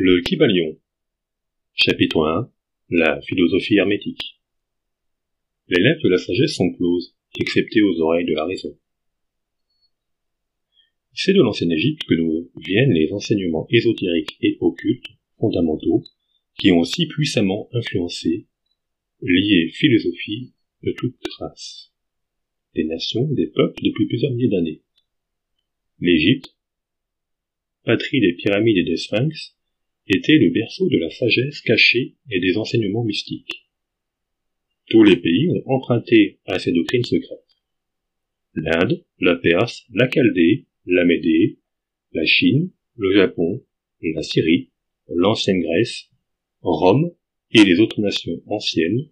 Le Kybalion. Chapitre 1. La philosophie hermétique. Les lèvres de la sagesse sont closes, excepté aux oreilles de la raison. C'est de l'ancienne Égypte que nous viennent les enseignements ésotériques et occultes fondamentaux qui ont si puissamment influencé, lié philosophie de toute race, des nations, des peuples depuis plusieurs milliers d'années. L'Égypte, patrie des pyramides et des sphinx, était le berceau de la sagesse cachée et des enseignements mystiques. Tous les pays ont emprunté à ces doctrines secrètes. L'Inde, la Perse, la Chaldée, la Médée, la Chine, le Japon, la Syrie, l'ancienne Grèce, Rome et les autres nations anciennes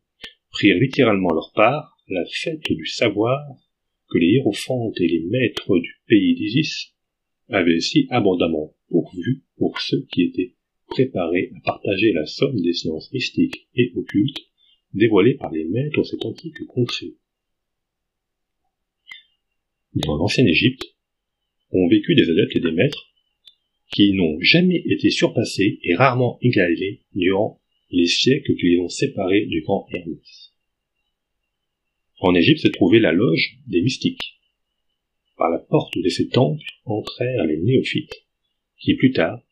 prirent littéralement leur part la fête du savoir que les hiérophantes et les maîtres du pays d'Isis avaient si abondamment pourvu pour ceux qui étaient préparés à partager la somme des sciences mystiques et occultes dévoilées par les maîtres de cette antique contrée. Dans l'ancienne Égypte, ont vécu des adeptes et des maîtres qui n'ont jamais été surpassés et rarement égalés durant les siècles qui les ont séparés du grand Hermès. En Égypte se trouvait la loge des mystiques. Par la porte de ces temples entrèrent les néophytes, qui plus tard,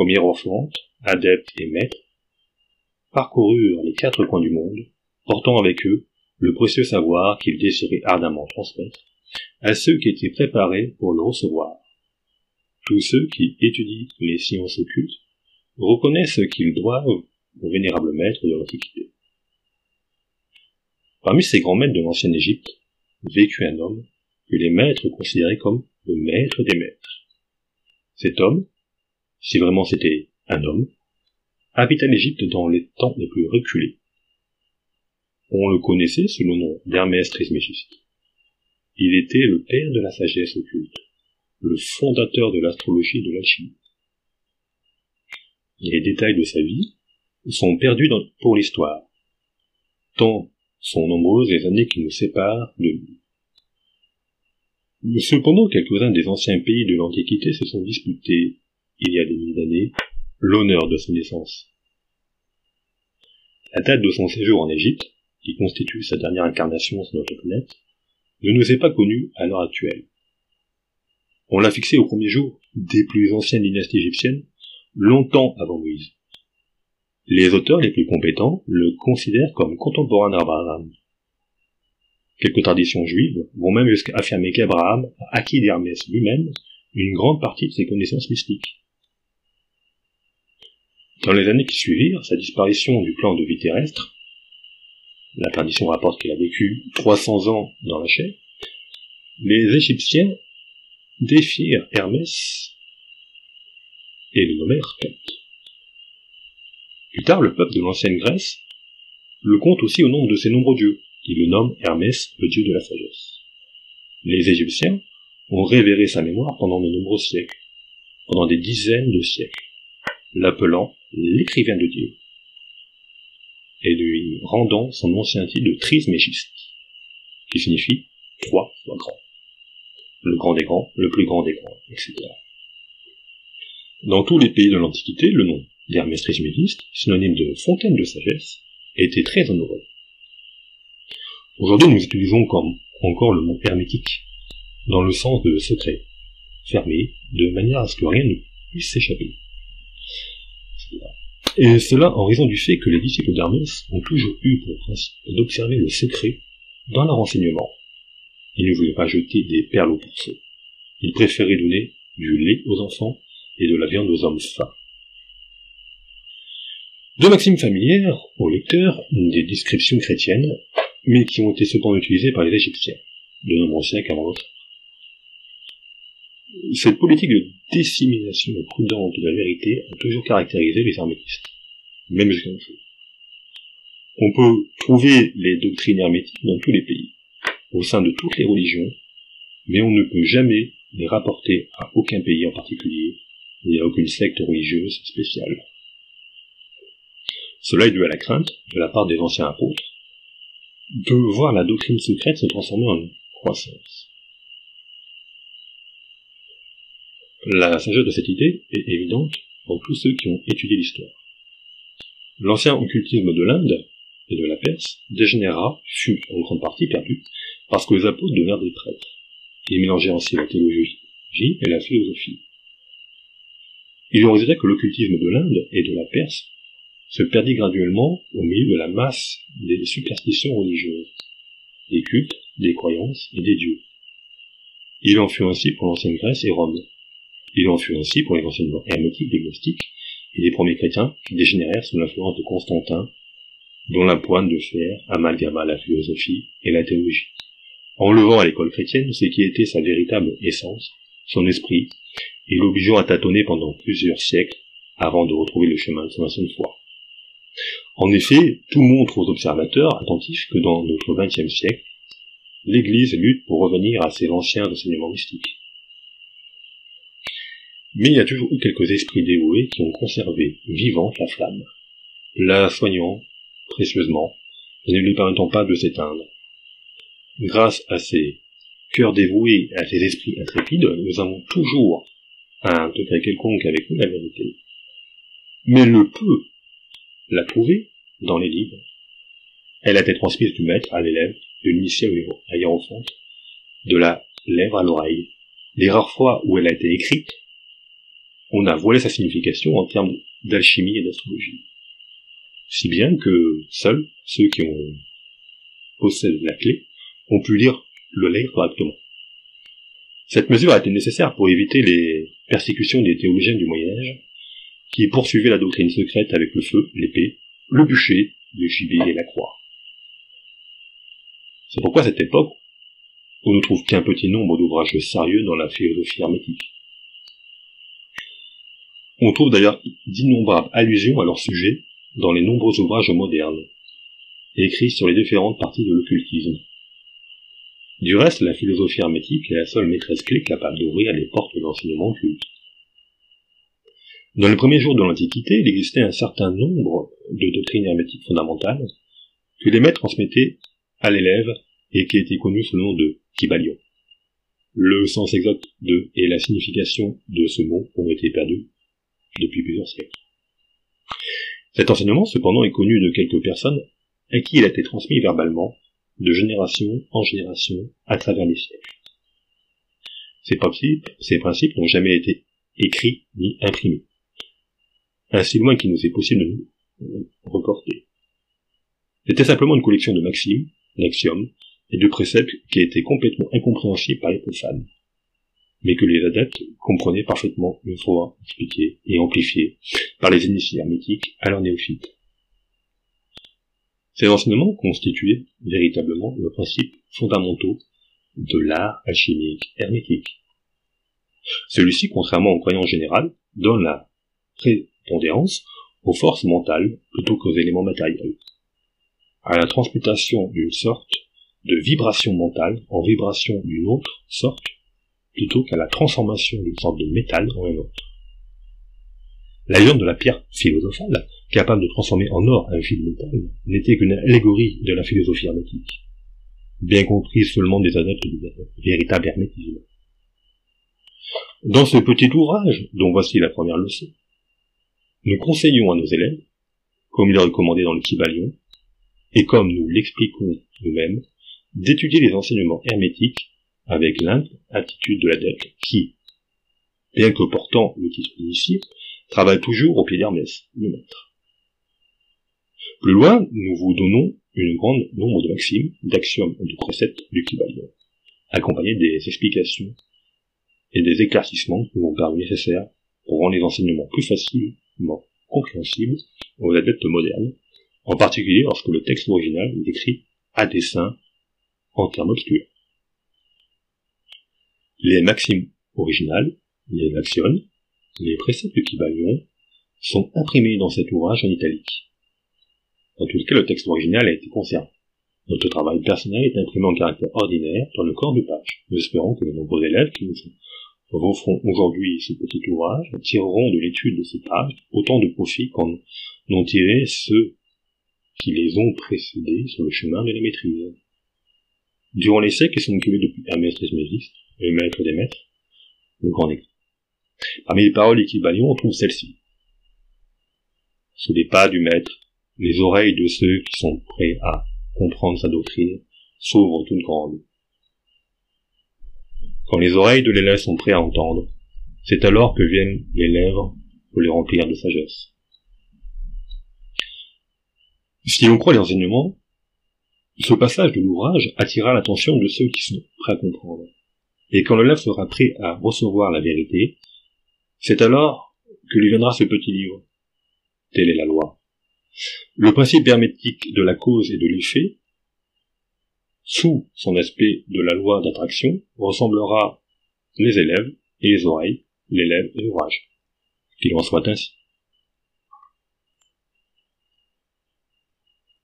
comme hiérophantes, adeptes et maîtres, parcoururent les quatre coins du monde, portant avec eux le précieux savoir qu'ils désiraient ardemment transmettre à ceux qui étaient préparés pour le recevoir. Tous ceux qui étudient les sciences occultes reconnaissent qu'ils doivent au vénérable maître de l'Antiquité. Parmi ces grands maîtres de l'ancienne Égypte, vécut un homme que les maîtres considéraient comme le maître des maîtres. Cet homme, si vraiment c'était un homme, habita l'Égypte dans les temps les plus reculés. On le connaissait sous le nom d'Hermès Trismégiste. Il était le père de la sagesse occulte, le fondateur de l'astrologie et de l'alchimie. Les détails de sa vie sont perdus pour l'histoire, tant sont nombreuses les années qui nous séparent de lui. Cependant, quelques-uns des anciens pays de l'Antiquité se sont disputés, il y a des milliers d'années, l'honneur de sa naissance. La date de son séjour en Égypte, qui constitue sa dernière incarnation sur notre planète, ne nous est pas connu à l'heure actuelle. On l'a fixé au premier jour des plus anciennes dynasties égyptiennes, longtemps avant Moïse. Les auteurs les plus compétents le considèrent comme contemporain d'Abraham. Quelques traditions juives vont même jusqu'à affirmer qu'Abraham a acquis d'Hermès lui-même une grande partie de ses connaissances mystiques. Dans les années qui suivirent sa disparition du plan de vie terrestre, la tradition rapporte qu'il a vécu 300 ans dans la chair, les Égyptiens défièrent Hermès et le nommèrent Kent. Plus tard, le peuple de l'ancienne Grèce le compte aussi au nombre de ses nombreux dieux. Il le nomme Hermès, le dieu de la sagesse. Les Égyptiens ont révéré sa mémoire pendant de nombreux siècles, pendant des dizaines de siècles, l'appelant l'écrivain de Dieu et lui rendant son ancien titre de trismégiste, qui signifie trois fois grand. Le grand des grands, le plus grand des grands, etc. Dans tous les pays de l'Antiquité, le nom d'Hermès Trismégiste, synonyme de fontaine de sagesse, était très honoré. Aujourd'hui, nous utilisons comme encore le mot hermétique, dans le sens de secret, fermé, de manière à ce que rien ne puisse s'échapper. Et cela en raison du fait que les disciples d'Hermès ont toujours eu pour principe d'observer le secret dans leur enseignement. Ils ne voulaient pas jeter des perles aux pourceaux. Ils préféraient donner du lait aux enfants et de la viande aux hommes fins. Deux maximes familières aux lecteurs des descriptions chrétiennes, mais qui ont été cependant utilisées par les Égyptiens, de nombreux siècles avant cette politique de dissémination prudente de la vérité a toujours caractérisé les hermétistes, même jusqu'à nos jours. On peut trouver les doctrines hermétiques dans tous les pays, au sein de toutes les religions, mais on ne peut jamais les rapporter à aucun pays en particulier, ni à aucune secte religieuse spéciale. Cela est dû à la crainte, de la part des anciens apôtres, de voir la doctrine secrète se transformer en croissance. La sagesse de cette idée est évidente pour tous ceux qui ont étudié l'histoire. L'ancien occultisme de l'Inde et de la Perse dégénéra, fut en grande partie perdu, parce que les apôtres devinrent des prêtres. Ils mélangeaient ainsi la théologie et la philosophie. Il en résulta que l'occultisme de l'Inde et de la Perse se perdit graduellement au milieu de la masse des superstitions religieuses, des cultes, des croyances et des dieux. Il en fut ainsi pour l'ancienne Grèce et Rome. Il en fut ainsi pour les enseignements hermétiques des gnostiques et des premiers chrétiens qui dégénérèrent sous l'influence de Constantin, dont la pointe de fer amalgama la philosophie et la théologie, enlevant à l'école chrétienne ce qui était sa véritable essence, son esprit, et l'obligeant à tâtonner pendant plusieurs siècles avant de retrouver le chemin de son ancienne foi. En effet, tout montre aux observateurs attentifs que dans notre XXe siècle, l'Église lutte pour revenir à ses anciens enseignements mystiques. Mais il y a toujours eu quelques esprits dévoués qui ont conservé vivante la flamme, la soignant précieusement, et ne lui permettant pas de s'éteindre. Grâce à ces cœurs dévoués à ces esprits intrépides, nous avons toujours un degré quelconque avec nous la vérité. Mais le peu l'a trouvé dans les livres. Elle a été transmise du maître à l'élève, de l'initié à hiérophante, de la lèvre à l'oreille. Les rares fois où elle a été écrite, on a voilé sa signification en termes d'alchimie et d'astrologie. Si bien que seuls ceux qui ont possèdent la clé ont pu lire le lire correctement. Cette mesure a été nécessaire pour éviter les persécutions des théologiens du Moyen Âge, qui poursuivaient la doctrine secrète avec le feu, l'épée, le bûcher, le gibet et la croix. C'est pourquoi à cette époque, on ne trouve qu'un petit nombre d'ouvrages sérieux dans la philosophie hermétique. On trouve d'ailleurs d'innombrables allusions à leur sujet dans les nombreux ouvrages modernes, écrits sur les différentes parties de l'occultisme. Du reste, la philosophie hermétique est la seule maîtresse clé capable d'ouvrir les portes de l'enseignement culte. Dans les premiers jours de l'Antiquité, il existait un certain nombre de doctrines hermétiques fondamentales que les maîtres transmettaient à l'élève et qui étaient connues sous le nom de Kybalion. Le sens exact de et la signification de ce mot ont été perdus depuis plusieurs siècles. Cet enseignement, cependant, est connu de quelques personnes à qui il a été transmis verbalement de génération en génération à travers les siècles. Ces principes, n'ont jamais été écrits ni imprimés, ainsi loin qu'il nous est possible de nous reporter. C'était simplement une collection de maximes, d'axiomes et de préceptes qui étaient complètement incompréhensibles par les profanes, mais que les adeptes comprenaient parfaitement une fois expliqués et amplifiés par les initiés hermétiques à leurs néophytes. Ces enseignements constituaient véritablement le principe fondamentaux de l'art alchimique hermétique. Celui-ci, contrairement aux croyances générales, donne la prépondérance aux forces mentales plutôt qu'aux éléments matériels, à la transmutation d'une sorte de vibration mentale en vibration d'une autre sorte, plutôt qu'à la transformation d'une sorte de métal en un autre. La de la pierre philosophale, capable de transformer en or un fil métal, n'était qu'une allégorie de la philosophie hermétique, bien comprise seulement des adeptes du véritable hermétisme. Dans ce petit ouvrage, dont voici la première leçon, nous conseillons à nos élèves, comme il est recommandé dans le Kybalion, et comme nous l'expliquons nous-mêmes, d'étudier les enseignements hermétiques avec l'intime attitude de l'adepte qui, bien que portant le titre d'initié, travaille toujours au pied d'Hermès, le maître. Plus loin, nous vous donnons une grande nombre de maximes, d'axiomes et de préceptes du Kybalion, accompagnés des explications et des éclaircissements qui vont paraître nécessaires pour rendre les enseignements plus facilement compréhensibles aux adeptes modernes, en particulier lorsque le texte original est écrit à dessein en termes obscurs. Les maximes originales, les axiomes, les préceptes de Kybalion sont imprimés dans cet ouvrage en italique. En tout cas, le texte original a été conservé. Notre travail personnel est imprimé en caractère ordinaire dans le corps de page. Nous espérons que les nombreux élèves qui nous offront aujourd'hui ce petit ouvrage tireront de l'étude de ces pages autant de profit qu'en ont tiré ceux qui les ont précédés sur le chemin de la maîtrise. Durant les siècles qui sont écoulés depuis Hermès Trismégiste, le maître des maîtres, le grand écrit. Parmi les paroles équivalientes, on trouve celle-ci. sous les pas du maître, les oreilles de ceux qui sont prêts à comprendre sa doctrine s'ouvrent toutes grandes. Quand les oreilles de l'élève sont prêts à entendre, c'est alors que viennent les lèvres pour les remplir de sagesse. Si on croit les enseignements, ce passage de l'ouvrage attira l'attention de ceux qui sont prêts à comprendre. Et quand l'élève sera prêt à recevoir la vérité, c'est alors que lui viendra ce petit livre. Telle est la loi. Le principe hermétique de la cause et de l'effet, sous son aspect de la loi d'attraction, ressemblera les élèves et les oreilles, l'élève et l'ouvrage. Qu'il en soit ainsi.